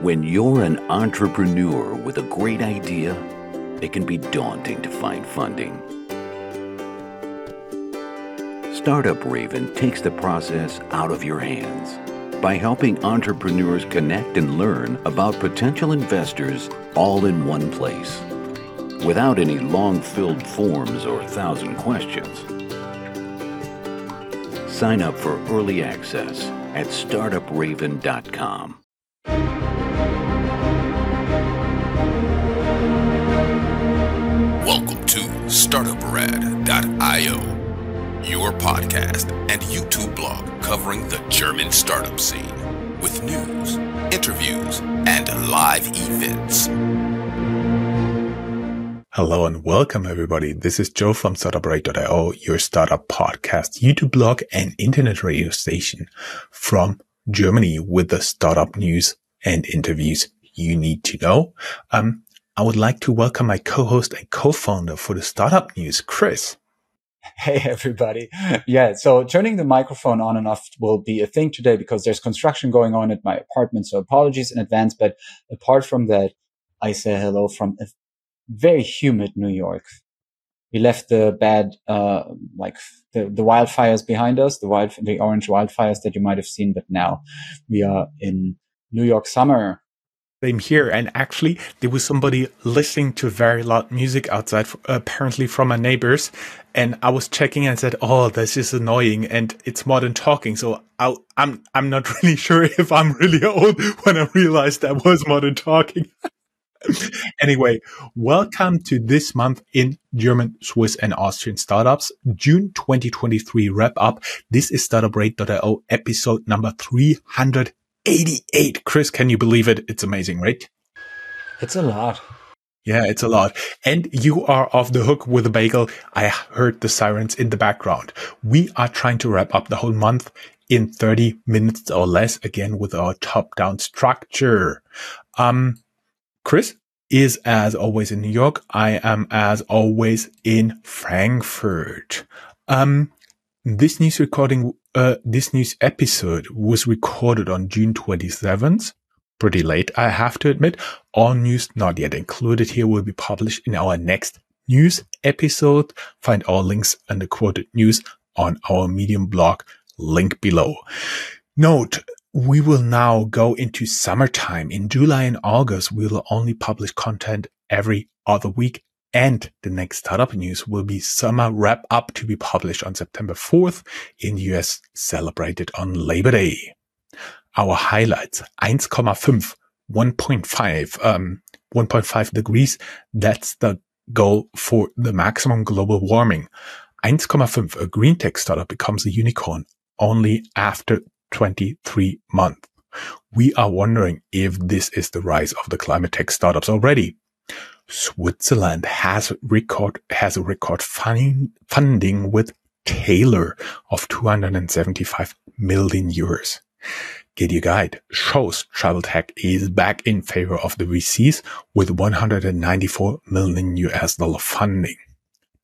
When you're an entrepreneur with a great idea, it can be daunting to find funding. Startup Raven takes the process out of your hands by helping entrepreneurs connect and learn about potential investors all in one place without any long filled forms or thousand questions. Sign up for early access at startupraven.com. StartupRad.io, your podcast and YouTube blog covering the German startup scene with news, interviews, and live events. Hello and welcome everybody. This is Joe from StartupRad.io, your startup podcast, YouTube blog, and internet radio station from Germany with the startup news and interviews you need to know. Um, I would like to welcome my co-host and co-founder for the startup news, Chris. Hey everybody. Yeah, so turning the microphone on and off will be a thing today because there's construction going on at my apartment. So apologies in advance. But apart from that, I say hello from a very humid New York. We left the bad, uh, like the, the wildfires behind us, the wild, the orange wildfires that you might have seen. But now we are in New York summer same here. And actually, there was somebody listening to very loud music outside, apparently from my neighbors. And I was checking and said, "Oh, this is annoying." And it's modern talking, so I, I'm I'm not really sure if I'm really old when I realized that was modern talking. anyway, welcome to this month in German, Swiss, and Austrian startups, June 2023 wrap up. This is StartupRad.io episode number 300. 88. Chris, can you believe it? It's amazing, right? It's a lot. Yeah, it's a lot. And you are off the hook with a bagel. I heard the sirens in the background. We are trying to wrap up the whole month in 30 minutes or less, again, with our top down structure. Um, Chris is as always in New York. I am as always in Frankfurt. Um, this news recording uh, this news episode was recorded on June 27th. Pretty late, I have to admit. All news not yet included here will be published in our next news episode. Find all links and the quoted news on our Medium blog, link below. Note, we will now go into summertime. In July and August, we will only publish content every other week and the next startup news will be summer wrap up to be published on September 4th in the US, celebrated on Labor Day. Our highlights 1,5, 1.5, um, 1.5 degrees. That's the goal for the maximum global warming. 1,5, a green tech startup becomes a unicorn only after 23 months. We are wondering if this is the rise of the climate tech startups already. Switzerland has record has a record funding funding with Teylor of 275 million euros. Get your guide shows travel tech is back in favor of the VCs with 194 million US dollar funding.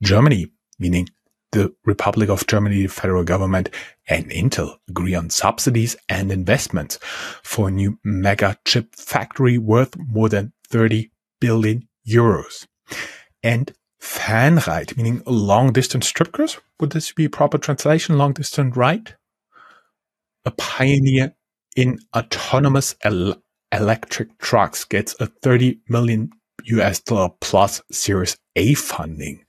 Germany, meaning the Republic of Germany, the federal government and Intel agree on subsidies and investments for a new mega chip factory worth more than 30 billion euros. And Fernride, meaning long distance trip cruise. Would this be a proper translation? Long distance ride? A pioneer in autonomous el- electric trucks gets a 30 million US dollar plus Series A funding.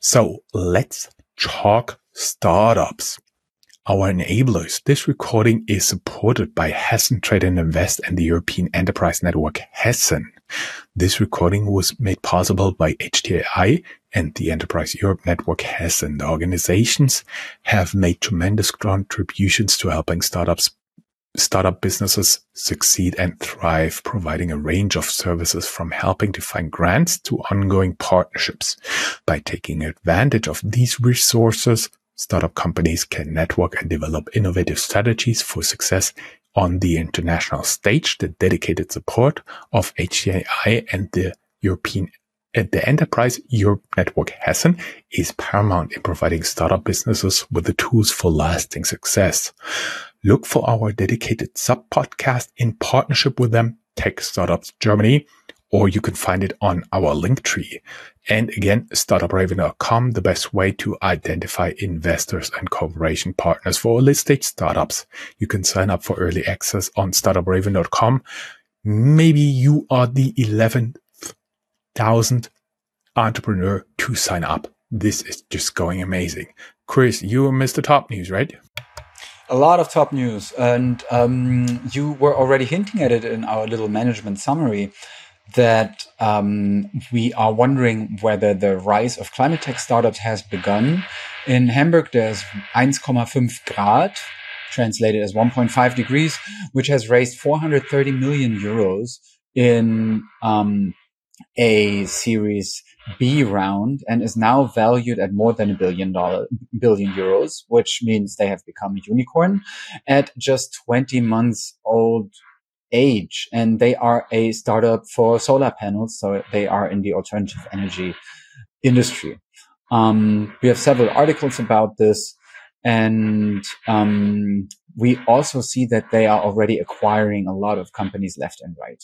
So let's talk startups. Our enablers. This recording is supported by Hessen Trade and Invest and the European Enterprise Network Hessen. This recording was made possible by HTI and the Enterprise Europe Network Hessen. The organizations have made tremendous contributions to helping startups startup businesses succeed and thrive, providing a range of services from helping to find grants to ongoing partnerships. By taking advantage of these resources, startup companies can network and develop innovative strategies for success on the international stage, the dedicated support of HTI and the European the Enterprise Europe Network Hessen is paramount in providing startup businesses with the tools for lasting success. Look for our dedicated sub podcast in partnership with them Tech Startups Germany, or you can find it on our link tree. And again, startupraven.com, the best way to identify investors and cooperation partners for early stage startups. You can sign up for early access on startupraven.com. Maybe you are the 11th thousand entrepreneur to sign up. This is just going amazing. Chris, you missed the Top News, right? A lot of top news. And um, you were already hinting at it in our little management summary that um, we are wondering whether the rise of climate tech startups has begun. In Hamburg, there's 1,5 Grad, translated as 1.5 degrees, which has raised 430 million euros in um, a Series B round and is now valued at more than a billion dollar billion euros, which means they have become a unicorn at just 20 months old age. And they are a startup for solar panels. So they are in the alternative energy industry. Um, we have several articles about this. And um, we also see that they are already acquiring a lot of companies left and right.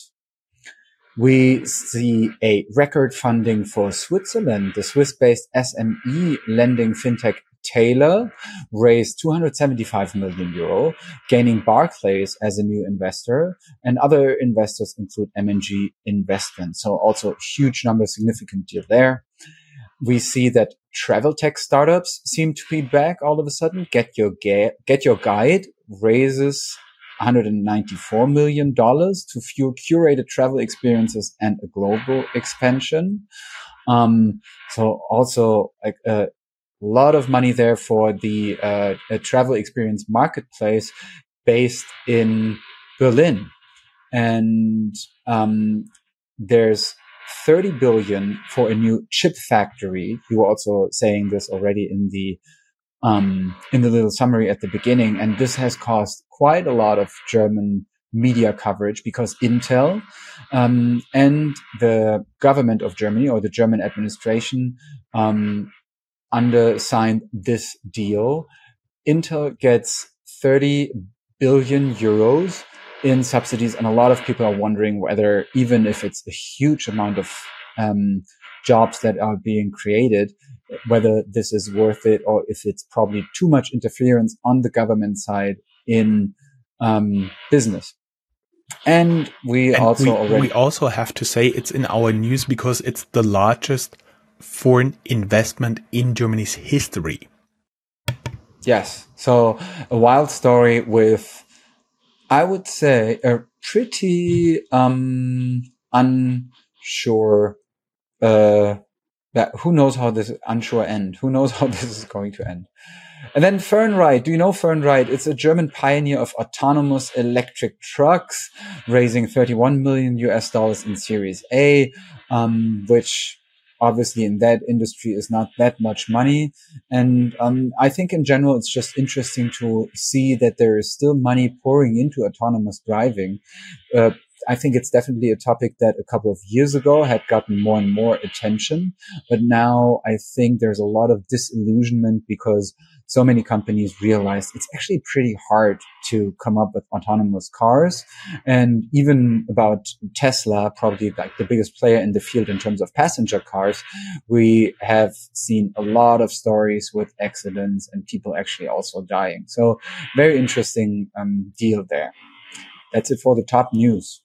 We see a record funding for Switzerland. The Swiss-based SME lending fintech Teylor raised 275 million euro, gaining Barclays as a new investor, and other investors include M&G Investment. So also huge number, significant deal there. We see that travel tech startups seem to be back all of a sudden. Get your ga- get your guide raises 194 million dollars to fuel curated travel experiences and a global expansion. Um, so also like a lot of money there for the uh, travel experience marketplace based in Berlin, and um, there's 30 billion for a new chip factory. You were also saying this already in the um, in the little summary at the beginning. And this has caused quite a lot of German media coverage because Intel um, and the government of Germany or the German administration um, undersigned this deal. Intel gets 30 billion euros in subsidies, and a lot of people are wondering whether, even if it's a huge amount of um, jobs that are being created, whether this is worth it or if it's probably too much interference on the government side in um, business. And we and also we, already we also have to say it's in our news because it's the largest foreign investment in Germany's history. Yes. So a wild story with, I would say, a pretty um, unsure uh, that who knows how this unsure end? Who knows how this is going to end? And then Fernride. Do you know Fernride? It's a German pioneer of autonomous electric trucks, raising 31 million US dollars in Series A, um, which obviously in that industry is not that much money. And um, I think in general, it's just interesting to see that there is still money pouring into autonomous driving. Uh, I think it's definitely a topic that a couple of years ago had gotten more and more attention. But now I think there's a lot of disillusionment because so many companies realize it's actually pretty hard to come up with autonomous cars. And even about Tesla, probably like the biggest player in the field in terms of passenger cars, we have seen a lot of stories with accidents and people actually also dying. So very interesting um, deal there. That's it for the top news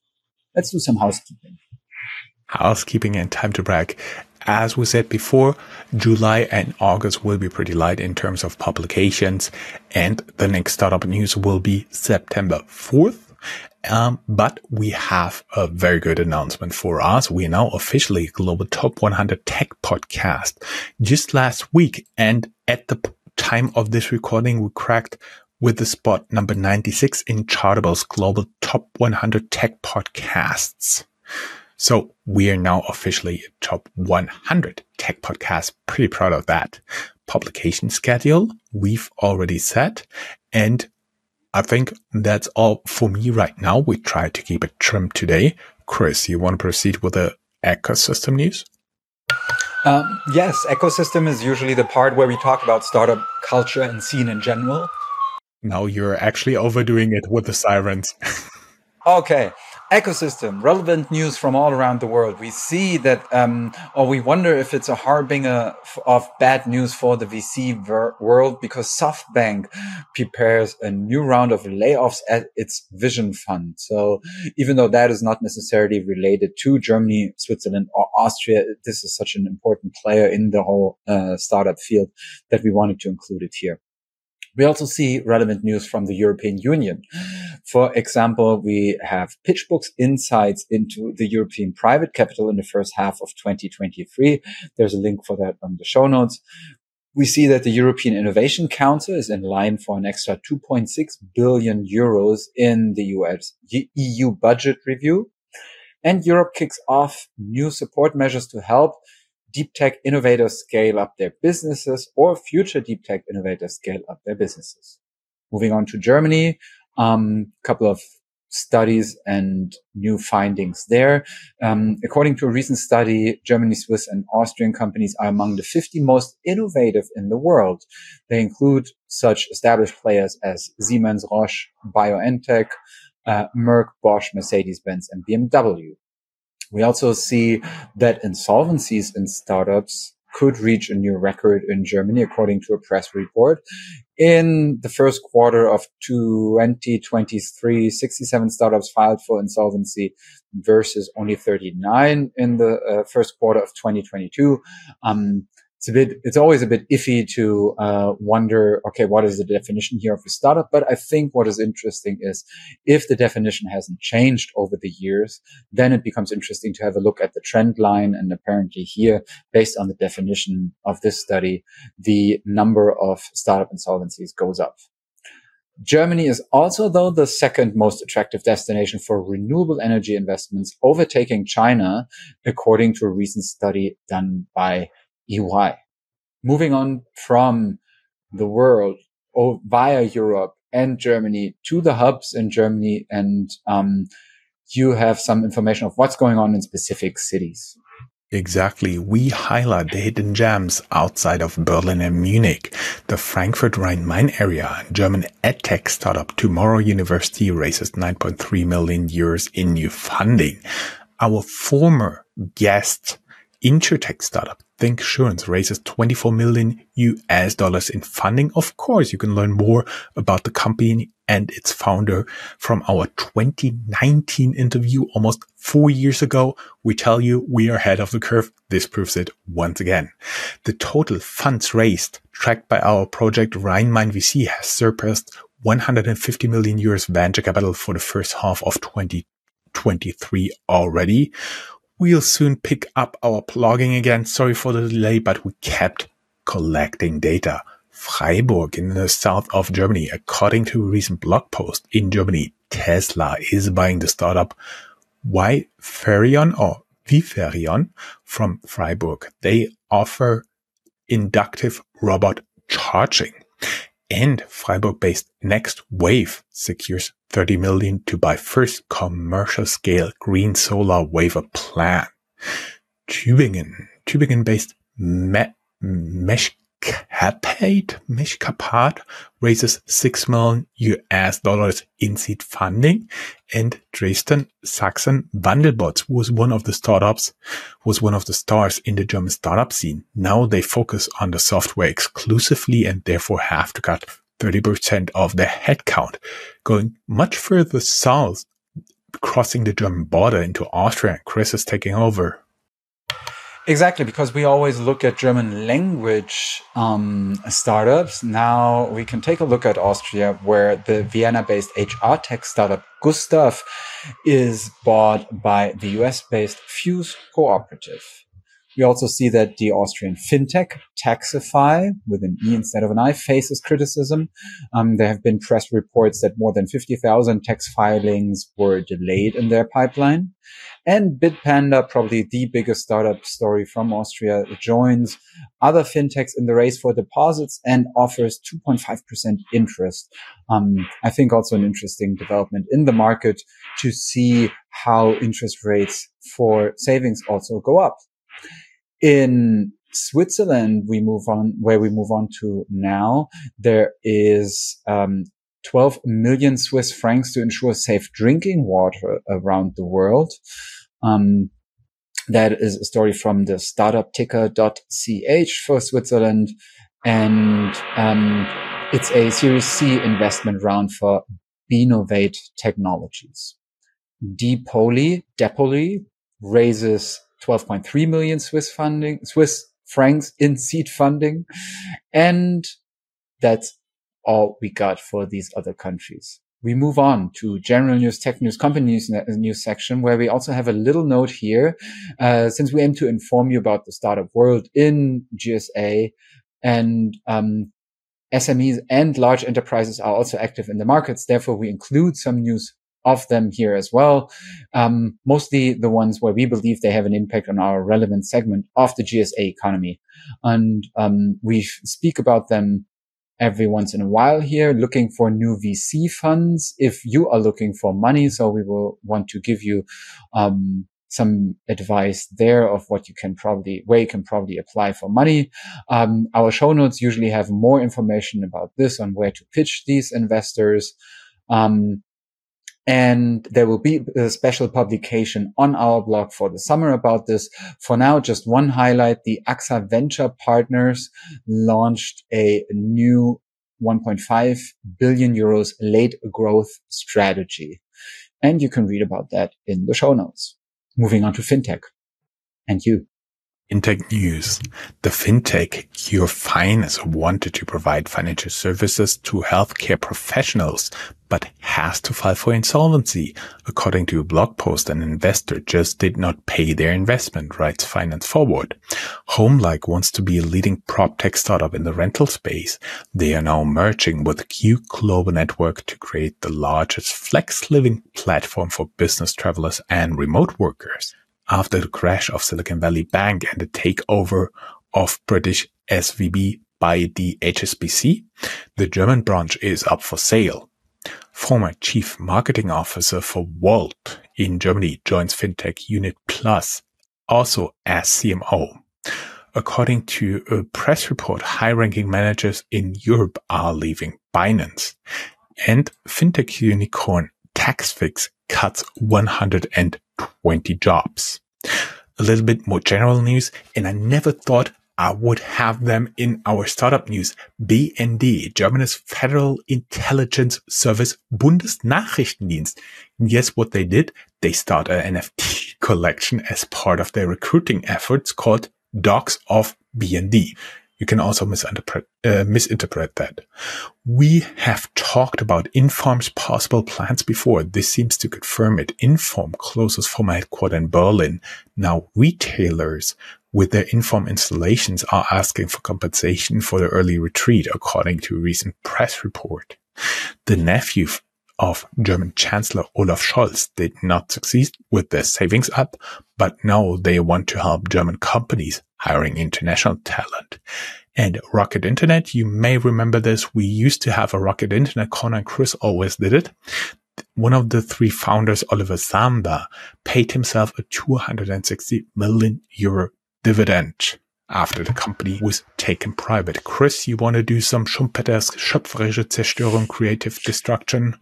let's do some housekeeping. Housekeeping and time to brag. As we said before, July and August will be pretty light in terms of publications, and the next startup news will be September 4th. Um, but we have a very good announcement for us. We are now officially global top 100 tech podcast just last week. And at the time of this recording, we cracked with the spot number 96 in Chartable's global top 100 tech podcasts. So we are now officially top 100 tech podcast. Pretty proud of that. Publication schedule we've already set. And I think that's all for me right now. We try to keep it trim today. Chris, you want to proceed with the ecosystem news? Um, yes, ecosystem is usually the part where we talk about startup culture and scene in general. Now you're actually overdoing it with the sirens. okay. Ecosystem, relevant news from all around the world. We see that, um, or we wonder if it's a harbinger of bad news for the VC ver- world because SoftBank prepares a new round of layoffs at its Vision Fund. So even though that is not necessarily related to Germany, Switzerland, or Austria, this is such an important player in the whole uh, startup field that we wanted to include it here. We also see relevant news from the European Union. For example, we have PitchBook's insights into the European private capital in the first half of 2023. There's a link for that on the show notes. We see that the European Innovation Council is in line for an extra 2.6 billion euros in the US EU budget review. And Europe kicks off new support measures to help deep tech innovators scale up their businesses or future deep tech innovators scale up their businesses. Moving on to Germany, a um, couple of studies and new findings there. Um, according to a recent study, Germany, Swiss, and Austrian companies are among the 50 most innovative in the world. They include such established players as Siemens, Roche, BioNTech, uh, Merck, Bosch, Mercedes-Benz, and BMW. We also see that insolvencies in startups could reach a new record in Germany, according to a press report. In the first quarter of 2023, 67 startups filed for insolvency versus only 39 in the uh, first quarter of 2022. Um, it's a bit, it's always a bit iffy to uh, wonder, okay, what is the definition here of a startup? But I think what is interesting is if the definition hasn't changed over the years, then it becomes interesting to have a look at the trend line. And apparently here, based on the definition of this study, the number of startup insolvencies goes up. Germany is also, though, the second most attractive destination for renewable energy investments, overtaking China, according to a recent study done by EY. Moving on from the world or via Europe and Germany to the hubs in Germany and um, you have some information of what's going on in specific cities. Exactly. We highlight the hidden gems outside of Berlin and Munich. The Frankfurt Rhine-Main area, German edtech startup Tomorrow University raises 9.3 million euros in new funding. Our former guest, Insurtech startup Thinksurance raises 24 million US dollars in funding. Of course, you can learn more about the company and its founder from our 2019 interview almost four years ago. We tell you we are ahead of the curve. This proves it once again. The total funds raised tracked by our project Rheinmain VC has surpassed 150 million euros venture capital for the first half of 2023 already. We'll soon pick up our blogging again. Sorry for the delay, but we kept collecting data. Freiburg in the south of Germany, according to a recent blog post in Germany, Tesla is buying the startup Wiferion or Wiferion from Freiburg. They offer inductive robot charging and Freiburg-based NexWafe secures 30 million to buy first commercial scale green solar wafer plant. Tübingen, Tübingen-based Me- Mesh Capate, Meshcapade raises 6 million US dollars in seed funding and Dresden Saxon Wandelbots was one of the startups, was one of the stars in the German startup scene. Now they focus on the software exclusively and therefore have to cut 30% of their headcount, going much further south, crossing the German border into Austria. Chris is taking over. Exactly, because we always look at German language um, startups. Now we can take a look at Austria, where the Vienna based HR tech startup Gustav is bought by the US based Fuse Cooperative. We also see that the Austrian fintech Taxefy, with an E instead of an I, faces criticism. Um, there have been press reports that more than 50,000 tax filings were delayed in their pipeline. And Bitpanda, probably the biggest startup story from Austria, joins other fintechs in the race for deposits and offers 2.5% interest. Um, I think also an interesting development in the market to see how interest rates for savings also go up. In Switzerland, we move on where we move on to now. There is um, 12 million Swiss francs to ensure safe drinking water around the world. Um, that is a story from the startup startupticker.ch for Switzerland. And um, it's a Series C investment round for Benovate Technologies. DePoly, DePoly raises 12.3 million Swiss funding, Swiss francs in seed funding. And that's all we got for these other countries. We move on to general news, tech news, company news, news section, where we also have a little note here. Uh, since we aim to inform you about the startup world in GSA and, um, SMEs and large enterprises are also active in the markets. Therefore, we include some news of them here as well. Um, mostly the ones where we believe they have an impact on our relevant segment of the GSA economy. And um, we speak about them every once in a while here, looking for new VC funds. If you are looking for money, so we will want to give you um, some advice there of what you can probably, where you can probably apply for money. Um, our show notes usually have more information about this on where to pitch these investors. Um, and there will be a special publication on our blog for the summer about this. For now, just one highlight. The AXA Venture Partners launched a new 1.5 billion euros late growth strategy. And you can read about that in the show notes. Moving on to fintech and you. FinTech news. The FinTech Cure Finance wanted to provide financial services to healthcare professionals, but has to file for insolvency. According to a blog post, an investor just did not pay their investment, writes Finance Forward. Homelike wants to be a leading prop tech startup in the rental space. They are now merging with Q Global Network to create the largest flex living platform for business travelers and remote workers after the crash of Silicon Valley Bank and the takeover of British SVB by the HSBC, the German branch is up for sale. Former chief marketing officer for Wolt in Germany joins FinTech Unit Plus, also as CMO. According to a press report, high ranking managers in Europe are leaving Binance and FinTech unicorn TaxFix cuts 120 jobs. A little bit more general news, and I never thought I would have them in our startup news. BND, Germany's Federal Intelligence Service Bundesnachrichtendienst. And guess what they did? They start an NFT collection as part of their recruiting efforts called Dogs of BND. You can also misinterpret, uh, misinterpret that. We have talked about Infarm's possible plans before. This seems to confirm it. Infarm closes former headquarters in Berlin. Now retailers with their Infarm installations are asking for compensation for the early retreat, according to a recent press report. The nephew of German Chancellor Olaf Scholz did not succeed with their savings app, but now they want to help German companies hiring international talent. And Rocket Internet, you may remember this. We used to have a Rocket Internet corner Chris always did it. One of the three founders, Oliver Samwer, paid himself a 260 million euro dividend after the company was taken private. Chris, you want to do some Schumpeters schöpferische Zerstörung, creative destruction?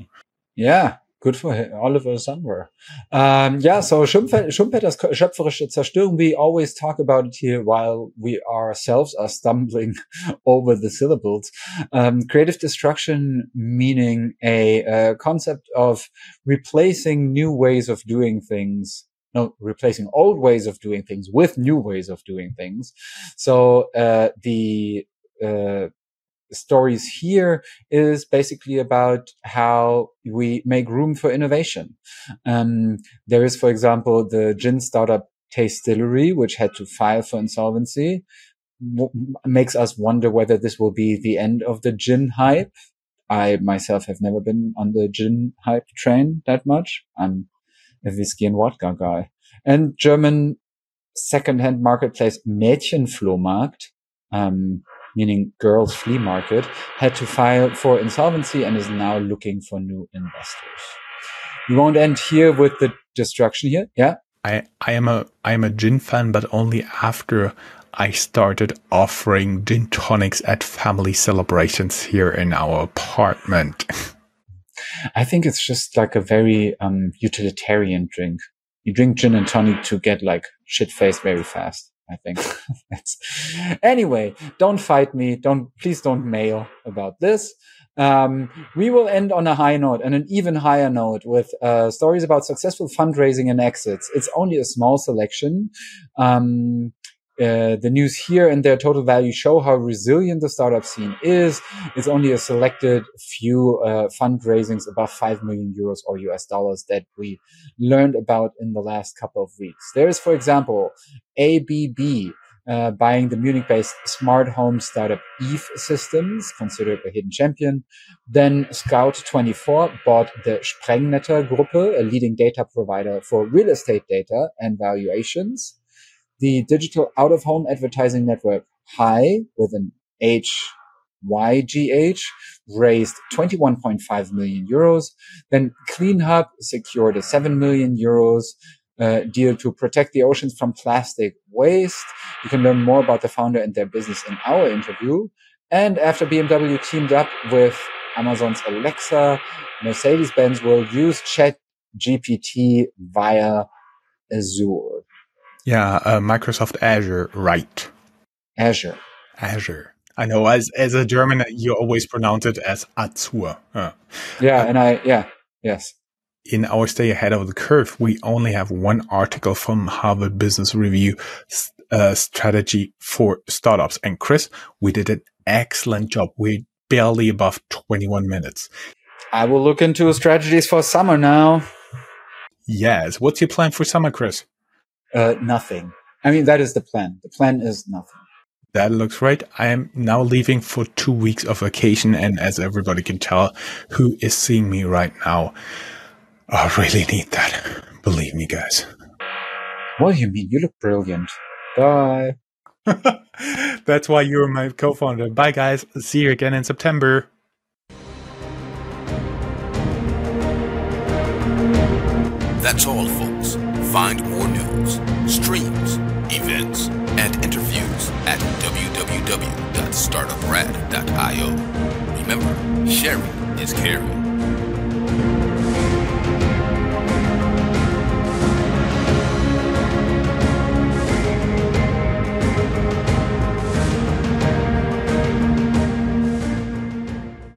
Yeah, good for him, Oliver Samwer. Um, yeah, so Schumpeter's schöpferische Zerstörung, we always talk about it here while we ourselves are stumbling over the syllables. Um, creative destruction meaning a, a concept of replacing new ways of doing things no, replacing old ways of doing things with new ways of doing things. So uh, the uh, stories here is basically about how we make room for innovation. Um, there is, for example, the gin startup Tastillery, which had to file for insolvency, makes us wonder whether this will be the end of the gin hype. I myself have never been on the gin hype train that much. I'm a whiskey and vodka guy. And German second-hand marketplace Mädchenflohmarkt, um, meaning girls flea market, had to file for insolvency and is now looking for new investors. We won't end here with the destruction here. Yeah. I, I am a I am a gin fan, but only after I started offering gin tonics at family celebrations here in our apartment. I think it's just like a very um, utilitarian drink. You drink gin and tonic to get like shit faced very fast. I think. anyway, don't fight me. Don't please don't mail about this. Um, we will end on a high note and an even higher note with uh, stories about successful fundraising and exits. It's only a small selection. Um, uh, the news here and their total value show how resilient the startup scene is. It's only a selected few uh, fundraisings above 5 million euros or US dollars that we learned about in the last couple of weeks. There is, for example, ABB, uh, buying the Munich-based smart home startup Eve Systems, considered a hidden champion. Then Scout24 bought the Sprengnetter Gruppe, a leading data provider for real estate data and valuations. The digital out-of-home advertising network Hygh, with an H YGH raised 21.5 million euros. Then CleanHub secured a 7 million euros uh, deal to protect the oceans from plastic waste. You can learn more about the founder and their business in our interview. And after BMW teamed up with Amazon's Alexa, Mercedes-Benz will use Chat GPT via Azure. Yeah, uh, Microsoft Azure, right? Azure. Azure. I know. As as a German, you always pronounce it as Azure. Uh, yeah, and I yeah yes in our stay ahead of the curve, we only have one article from Harvard Business Review uh, strategy for startups. And Chris, we did an excellent job. We're barely above 21 minutes. I will look into strategies for summer now. Yes. What's your plan for summer, Chris? Uh, nothing. I mean, that is the plan. The plan is nothing. That looks right. I am now leaving for two weeks of vacation. And as everybody can tell, who is seeing me right now? I really need that. Believe me, guys. What do you mean? You look brilliant. Bye. That's why you're my co founder. Bye, guys. See you again in September. That's all, folks. Find Remember, sharing is caring.